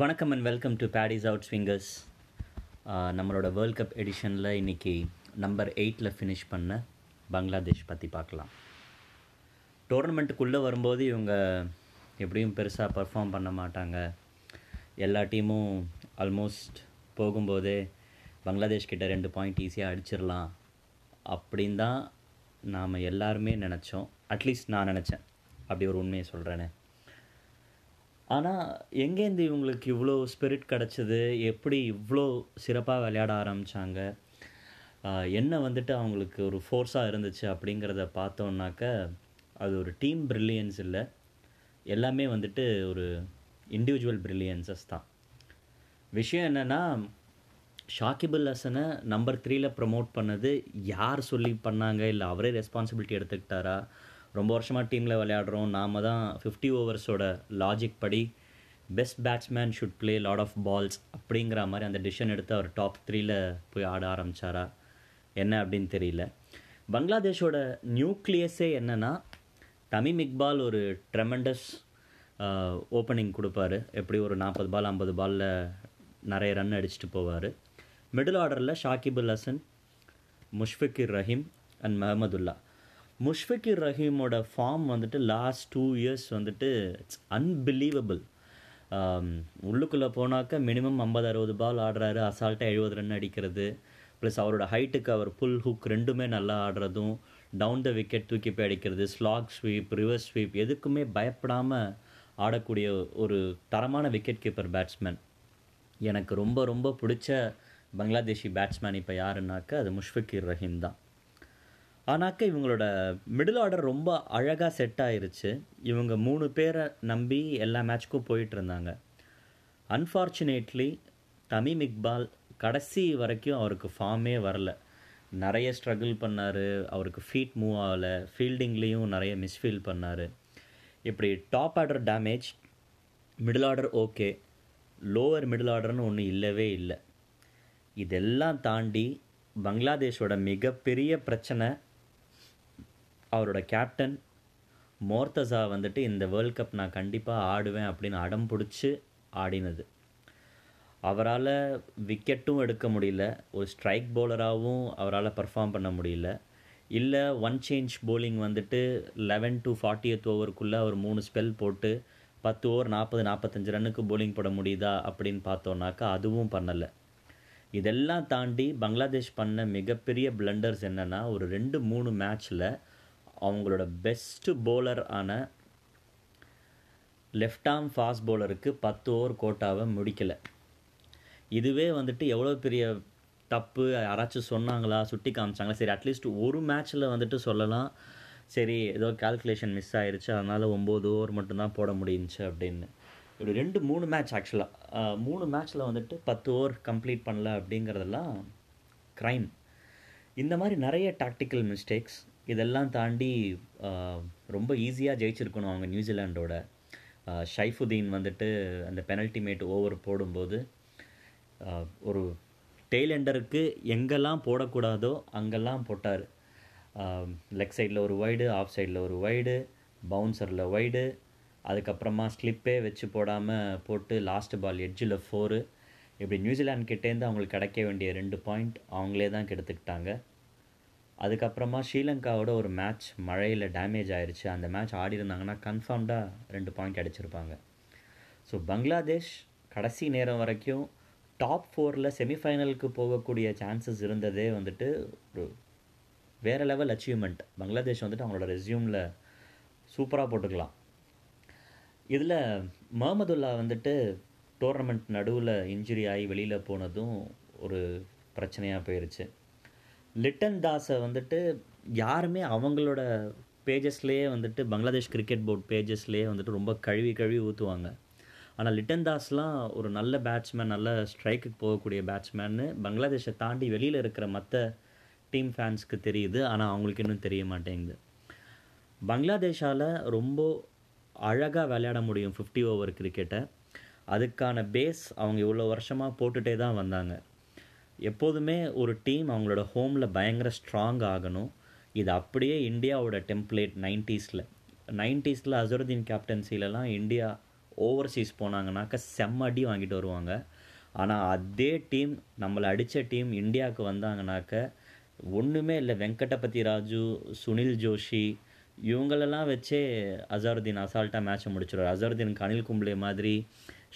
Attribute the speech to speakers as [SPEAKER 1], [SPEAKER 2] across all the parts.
[SPEAKER 1] வணக்கம் and welcome to Paddy's out swingers நம்மளோட world cup எடிஷனில் இன்றைக்கி நம்பர் எயிட்டில் ஃபினிஷ் பண்ண பங்களாதேஷ் பற்றி பார்க்கலாம். டோர்னமெண்ட்டுக்குள்ளே வரும்போது இவங்க எப்படியும் பெருசாக பர்ஃபார்ம் பண்ண மாட்டாங்க. எல்லா டீமும் ஆல்மோஸ்ட் போகும்போதே பங்களாதேஷ் கிட்ட ரெண்டு பாயிண்ட் ஈஸியாக அடிச்சிடலாம் அப்படின்னு தான் நாம் எல்லாருமே நினச்சோம். அட்லீஸ்ட் நான் நினச்சேன். அப்படி ஒரு உண்மையை சொல்கிறேனே ஆனால் எங்கேருந்து இவங்களுக்கு இவ்வளோ ஸ்பிரிட் கிடச்சிது? எப்படி இவ்வளோ சிறப்பாக விளையாட ஆரம்பித்தாங்க என்ன வந்துட்டு அவங்களுக்கு ஒரு ஃபோர்ஸாக இருந்துச்சு அப்படிங்கிறத பார்த்தோன்னாக்க அது ஒரு டீம் ப்ரில்லியன்ஸ் இல்லை. எல்லாமே வந்துட்டு ஒரு இண்டிவிஜுவல் ப்ரில்லியன்சஸ் தான். விஷயம் என்னென்னா ஷாக்கிபுல் ஹசனை நம்பர் த்ரீயில் ப்ரமோட் பண்ணது யார் சொல்லி பண்ணாங்க? இல்லை அவரே ரெஸ்பான்சிபிலிட்டி எடுத்துக்கிட்டாரா? ரொம்ப வருஷமாக டீமில் விளையாடுறோம். நாம் தான் ஃபிஃப்டி ஓவர்ஸோட லாஜிக் படி best batsman should play lot of balls அப்படிங்கிற மாதிரி அந்த டிசிஷன் எடுத்து அவர் டாப் த்ரீல போய் ஆட ஆரம்பித்தாரா என்ன அப்படின்னு தெரியல. பங்களாதேஷோட நியூக்ளியஸே என்னென்னா தமிம் இக்பால் ஒரு ட்ரெமெண்டஸ் ஓப்பனிங் கொடுப்பாரு. எப்படி ஒரு நாற்பது பால் ஐம்பது பாலில் நிறைய ரன் அடிச்சுட்டு போவார். மிடில் ஆர்டரில் ஷாக்கிபுல் ஹசன் முஷ்ஃபிகிர் ரஹீம் அண்ட் மஹமதுல்லா முஷ்ஃபிகிர் ரஹீமோட ஃபார்ம் வந்துட்டு லாஸ்ட் டூ இயர்ஸ் வந்துட்டு இட்ஸ் அன்பிலீவபிள் உள்ளுக்குள்ளே போனாக்க மினிமம் ஐம்பது அறுபது பால் ஆடுறாரு. அசால்ட்டாக எழுபது ரன் அடிக்கிறது. ப்ளஸ் அவரோட ஹைட்டுக்கு அவர் புல் ஹுக் ரெண்டுமே நல்லா ஆடுறதும் டவுன் த விக்கெட் தூக்கி போய் அடிக்கிறது ஸ்லாக் ஸ்வீப் ரிவர்ஸ் ஸ்வீப் எதுக்குமே பயப்படாமல் ஆடக்கூடிய ஒரு தரமான விக்கெட் கீப்பர் பேட்ஸ்மேன் எனக்கு ரொம்ப ரொம்ப பிடிச்ச பங்களாதேஷி பேட்ஸ்மேன் இப்போ யாருன்னாக்க அது முஷ்ஃபிகிர் ரஹீம் தான். ஆனாக்க இவங்களோட மிடில் ஆர்டர் ரொம்ப அழகாக செட் ஆயிருச்சு. இவங்க மூணு பேரை நம்பி எல்லா மேட்ச்க்கும் போயிட்டு இருந்தாங்க அன்ஃபார்ச்சுனேட்லி தமீம் இக்பால் கடைசி வரைக்கும் அவருக்கு ஃபார்மே வரல. நிறைய ஸ்ட்ரகிள் பண்ணார். அவருக்கு ஃபீட் மூவ் ஆகலை. ஃபீல்டிங்லேயும் நிறைய மிஸ்ஃபீல் பண்ணார். இப்படி top order damage middle order okay lower middle ஆர்டர்னு ஒன்று இல்லவே இல்லை. இதெல்லாம் தாண்டி பங்களாதேஷோட மிகப்பெரிய பிரச்சனை அவரோட கேப்டன் மோர்த்தசா வந்துட்டு இந்த வேர்ல்ட் கப் நான் கண்டிப்பாக ஆடுவேன் அப்படின்னு அடம் பிடிச்சி ஆடினது. அவரால் விக்கெட்டும் எடுக்க முடியல. ஒரு ஸ்ட்ரைக் பவுலராகவும் அவரால் பர்ஃபார்ம் பண்ண முடியல. இல்லை ஒன் சேஞ்ச் போலிங் வந்துட்டு லெவன் டு ஃபார்ட்டியத் ஓவருக்குள்ளே அவர் மூணு ஸ்பெல் போட்டு பத்து ஓவர் நாற்பது நாற்பத்தஞ்சு ரன்னுக்கு போலிங் போட முடியுதா அப்படின்னு பார்த்தோன்னாக்கா அதுவும் பண்ணலை. இதெல்லாம் தாண்டி பங்களாதேஷ் பண்ண மிகப்பெரிய பிளண்டர்ஸ் என்னென்னா ஒரு ரெண்டு மூணு மேட்ச்சில் அவங்களோட பெஸ்ட்டு போலர் ஆன லெஃப்ட் ஆர்ம் ஃபாஸ்ட் பவுலருக்கு பத்து ஓவர் கோட்டாவை முடிக்கலை. இதுவே வந்துட்டு எவ்வளோ பெரிய தப்பு யாராச்சும் சொன்னாங்களா சுட்டி காமிச்சாங்களா? சரி அட்லீஸ்ட் ஒரு மேட்ச்சில் வந்துட்டு சொல்லலாம். சரி ஏதோ கால்குலேஷன் மிஸ் ஆயிடுச்சு அதனால் ஒம்பது ஓவர் மட்டும்தான் போட முடிஞ்சு அப்படின்னு. இப்படி ரெண்டு மூணு மேட்ச் ஆக்சுவலாக மூணு மேட்ச்சில் வந்துட்டு பத்து ஓவர் கம்ப்ளீட் பண்ணல அப்படிங்கிறதெல்லாம் க்ரைம் இந்த மாதிரி நிறைய டாக்டிக்கல் மிஸ்டேக்ஸ் இதெல்லாம் தாண்டி ரொம்ப ஈஸியாக ஜெயிச்சிருக்கணும் அவங்க நியூசிலாண்டோட ஷைஃபுதீன் வந்துட்டு அந்த பெனல்டி மேட் ஓவர் போடும்போது ஒரு டெய்லெண்டருக்கு எங்கெல்லாம் போடக்கூடாதோ அங்கெல்லாம் போட்டார். லெக் சைடில் ஒரு வைடு ஆஃப் சைடில் ஒரு வைடு பவுன்சரில் வைடு அதுக்கப்புறமா ஸ்லிப்பே வச்சு போடாமல் போட்டு லாஸ்ட் பால் எட்ஜில் ஃபோரு இப்படி நியூசிலாண்ட் கிட்டேருந்து அவங்களுக்கு கிடைக்க வேண்டிய ரெண்டு பாயிண்ட் அவங்களே தான் கெடுத்துக்கிட்டாங்க. அதுக்கப்புறமா ஸ்ரீலங்காவோட ஒரு மேட்ச் மழையில் டேமேஜ் ஆயிடுச்சு அந்த மேட்ச் ஆடி இருந்தாங்கன்னா கன்ஃபார்ம்டாக ரெண்டு பாயிண்ட் அடிச்சிருப்பாங்க. ஸோ பங்களாதேஷ் கடைசி நேரம் வரைக்கும் டாப் ஃபோரில் செமிஃபைனலுக்கு போகக்கூடிய சான்சஸ் இருந்ததே வந்துட்டு ஒரு வேறு லெவல் அச்சீவ்மெண்ட் பங்களாதேஷ் வந்துட்டு அவங்களோட ரெஸ்யூமில் சூப்பராக போட்டுக்கலாம். இதில் மஹமதுல்லா வந்துட்டு டோர்னமெண்ட் நடுவில் இன்ஜுரி ஆகி வெளியில் போனதும் ஒரு பிரச்சனையாக போயிடுச்சு லிட்டன் தாஸை வந்துட்டு யாருமே அவங்களோட பேஜஸ்லேயே வந்துட்டு பங்களாதேஷ் கிரிக்கெட் போர்ட் பேஜஸ்லேயே வந்துட்டு ரொம்ப கழுவி கழுவி ஊற்றுவாங்க ஆனால் லிட்டன் தாஸ்லாம் ஒரு நல்ல பேட்ஸ்மேன் நல்ல ஸ்ட்ரைக்குக்கு போகக்கூடிய பேட்ஸ்மேன்னு பங்களாதேஷை தாண்டி வெளியில் இருக்கிற மற்ற டீம் ஃபேன்ஸ்க்கு தெரியுது. ஆனால் அவங்களுக்கு இன்னும் தெரிய மாட்டேங்குது. பங்களாதேஷால் ரொம்ப அழகாக விளையாட முடியும் ஃபிஃப்டி ஓவர் கிரிக்கெட்டை அதுக்கான பேஸ் அவங்க இவ்வளோ வருஷமாக போட்டுகிட்டே தான் வந்தாங்க. எப்போதுமே ஒரு டீம் அவங்களோட ஹோமில் பயங்கர ஸ்ட்ராங் ஆகணும். இது அப்படியே இந்தியாவோட டெம்ப்ளேட் நைன்ட்டீஸில் நைன்ட்டீஸில் அசருதீன் கேப்டன்சிலலாம் இந்தியா ஓவர்சீஸ் போனாங்கனாக்கா செம்ம அடி வாங்கிட்டு வருவாங்க. ஆனால் அதே டீம் நம்மளை அடித்த டீம் இந்தியாவுக்கு வந்தாங்கனாக்க ஒன்றுமே இல்லை. வெங்கடபதி ராஜு சுனில் ஜோஷி இவங்களெல்லாம் வச்சே அசாருதீன் அசால்ட்டாக மேட்சை முடிச்சிடுவார் அசருதீன் அனில் கும்ப்ளே மாதிரி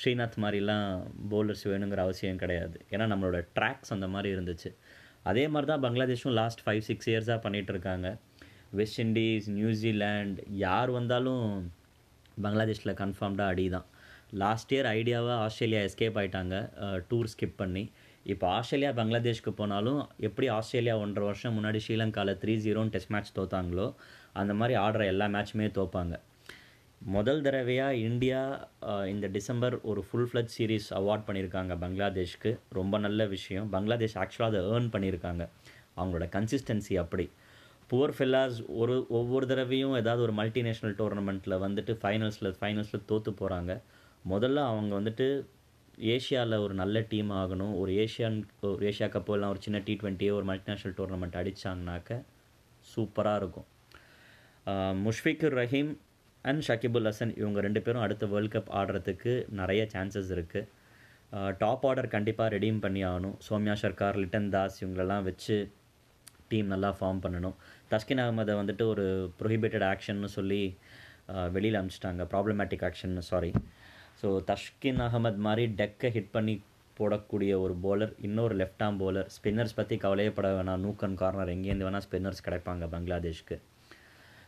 [SPEAKER 1] ஸ்ரீநாத் மாதிரிலாம் பவுலர்ஸ் வேணுங்கிற அவசியம் கிடையாது. ஏன்னா நம்மளோட ட்ராக்ஸ் அந்த மாதிரி இருந்துச்சு. அதே மாதிரி தான் பங்களாதேஷும் லாஸ்ட் ஃபைவ் சிக்ஸ் இயர்ஸாக பண்ணிகிட்டு இருக்காங்க. வெஸ்ட் இண்டீஸ் நியூசிலாண்ட் யார் வந்தாலும் பங்களாதேஷில் கன்ஃபார்ம்டாக அடி தான் லாஸ்ட் இயர் ஐடியாவாக ஆஸ்திரேலியா எஸ்கேப் ஆகிட்டாங்க டூர் ஸ்கிப் பண்ணி. இப்போ ஆஸ்திரேலியா பங்களாதேஷ்க்கு போனாலும் எப்படி ஆஸ்திரேலியா ஒன்றரை வருஷம் முன்னாடி ஸ்ரீலங்காவில் த்ரீ ஜீரோன்னு டெஸ்ட் மேட்ச் தோத்தாங்களோ அந்த மாதிரி ஆடுற எல்லா மேட்சுமே தோப்பாங்க. முதல் தடவையாக இந்தியா இந்த டிசம்பர் ஒரு ஃபுல் ஃப்ளட் சீரீஸ் அவார்ட் பண்ணியிருக்காங்க பங்களாதேஷ்க்கு. ரொம்ப நல்ல விஷயம். பங்களாதேஷ் ஆக்சுவலாக அதை ஏர்ன் பண்ணியிருக்காங்க அவங்களோட கன்சிஸ்டன்சி அப்படி. புவர் ஃபெல்லாஸ் ஒரு ஒவ்வொரு தடவையும் ஏதாவது ஒரு மல்டிநேஷ்னல் டோர்னமெண்ட்டில் வந்துட்டு ஃபைனல்ஸில் ஃபைனல்ஸில் தோற்று போகிறாங்க முதல்ல அவங்க வந்துட்டு ஏஷியாவில் ஒரு நல்ல டீம் ஆகணும். ஒரு ஏஷியன் ஒரு ஏஷியா கப்போ இல்லை ஒரு சின்ன டி ட்வெண்ட்டியோ ஒரு மல்டிநேஷ்னல் டோர்னமெண்ட் அடித்தாங்கனாக்க சூப்பராக இருக்கும். முஷ்ஃபிகுர் ரஹீம் அண்ட் ஷக்கிபுல் ஹசன் இவங்க ரெண்டு பேரும் அடுத்த வேர்ல்ட் கப் ஆடுறதுக்கு நிறைய சான்சஸ் இருக்குது டாப் ஆர்டர் கண்டிப்பாக ரெடீம் பண்ணி ஆகணும். சோம்யா சர்க்கார் லிட்டன் தாஸ் இவங்களெல்லாம் வச்சு டீம் நல்லா ஃபார்ம் பண்ணணும். தஸ்கின் அகமதை வந்துட்டு ஒரு ப்ரொஹிபிட்டட் ஆக்ஷன்னு சொல்லி வெளியில் அனுப்பிச்சிட்டாங்க problematic action sorry so Taskin Ahmed மாதிரி டெக்கை ஹிட் பண்ணி போடக்கூடிய ஒரு போலர் இன்னொரு லெஃப்ட் ஆம் போலர் ஸ்பின்னர்ஸ் பற்றி கவலையப்பட வேணாம். நூக்கன் கார்னர் எங்கேருந்து வேணால் ஸ்பின்னர்ஸ் கிடைப்பாங்க பங்களாதேஷ்க்கு.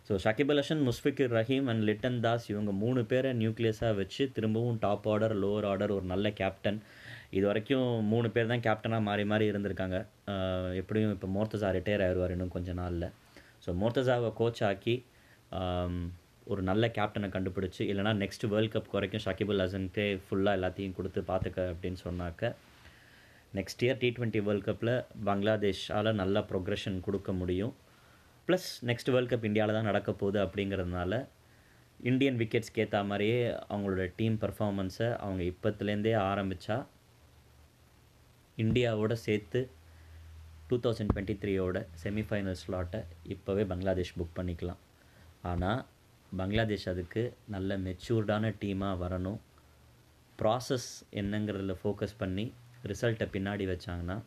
[SPEAKER 1] So Shakibul Hasan Mushfiqur Rahim and Lytton Das இவங்க மூணு பேரை நியூக்ளியஸாக வச்சு திரும்பவும் டாப் ஆர்டர் லோவர் ஆர்டர் ஒரு நல்ல கேப்டன் இது வரைக்கும் மூணு பேர் தான் கேப்டனாக மாறி மாறி இருந்திருக்காங்க. எப்படியும் இப்போ மோர்த்தசா ரிட்டையர் ஆயிடுவார் இன்னும் கொஞ்ச நாளில். ஸோ மோர்த்தசாவை கோச் ஆக்கி ஒரு நல்ல கேப்டனை கண்டுபிடிச்சி இல்லைனா நெக்ஸ்ட் வேர்ல்ட் கப் வரைக்கும் ஷகிபுல் ஹசன்ட்டே ஃபுல்லாக எல்லாத்தையும் கொடுத்து பார்த்துக்க அப்படின்னு சொன்னாக்க next year T twenty world கப்பில் பங்களாதேஷால் நல்ல ப்ரொக்ரெஷன் கொடுக்க முடியும். ப்ளஸ் நெக்ஸ்ட் வேர்ல்ட் கப் இந்தியாவில் தான் நடக்க போகுது அப்படிங்கிறதுனால இந்தியன் விக்கெட்ஸ்க்கு ஏற்ற மாதிரியே அவங்களோட டீம் பர்ஃபார்மன்ஸை அவங்க இப்போத்துலேருந்தே ஆரம்பித்தா இந்தியாவோட சேர்த்து டூ தௌசண்ட் டுவெண்ட்டி த்ரீயோட செமிஃபைனல் ஸ்லாட்டை இப்போவே பங்களாதேஷ் புக் பண்ணிக்கலாம். ஆனால் பங்களாதேஷ் அதுக்கு நல்ல மெச்சூர்டான டீமாக வரணும். ப்ராசஸ் என்னங்கிறதுல ஃபோக்கஸ் பண்ணி ரிசல்ட்டை பின்னாடி வச்சாங்கன்னா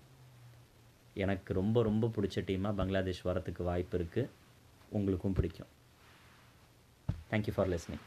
[SPEAKER 1] எனக்கு ரொம்ப ரொம்ப பிடிச்ச டீமாக பங்களாதேஷ் வரத்துக்கு வாய்ப்பு இருக்குது உங்களுக்கும் பிடிக்கும். Thank you for listening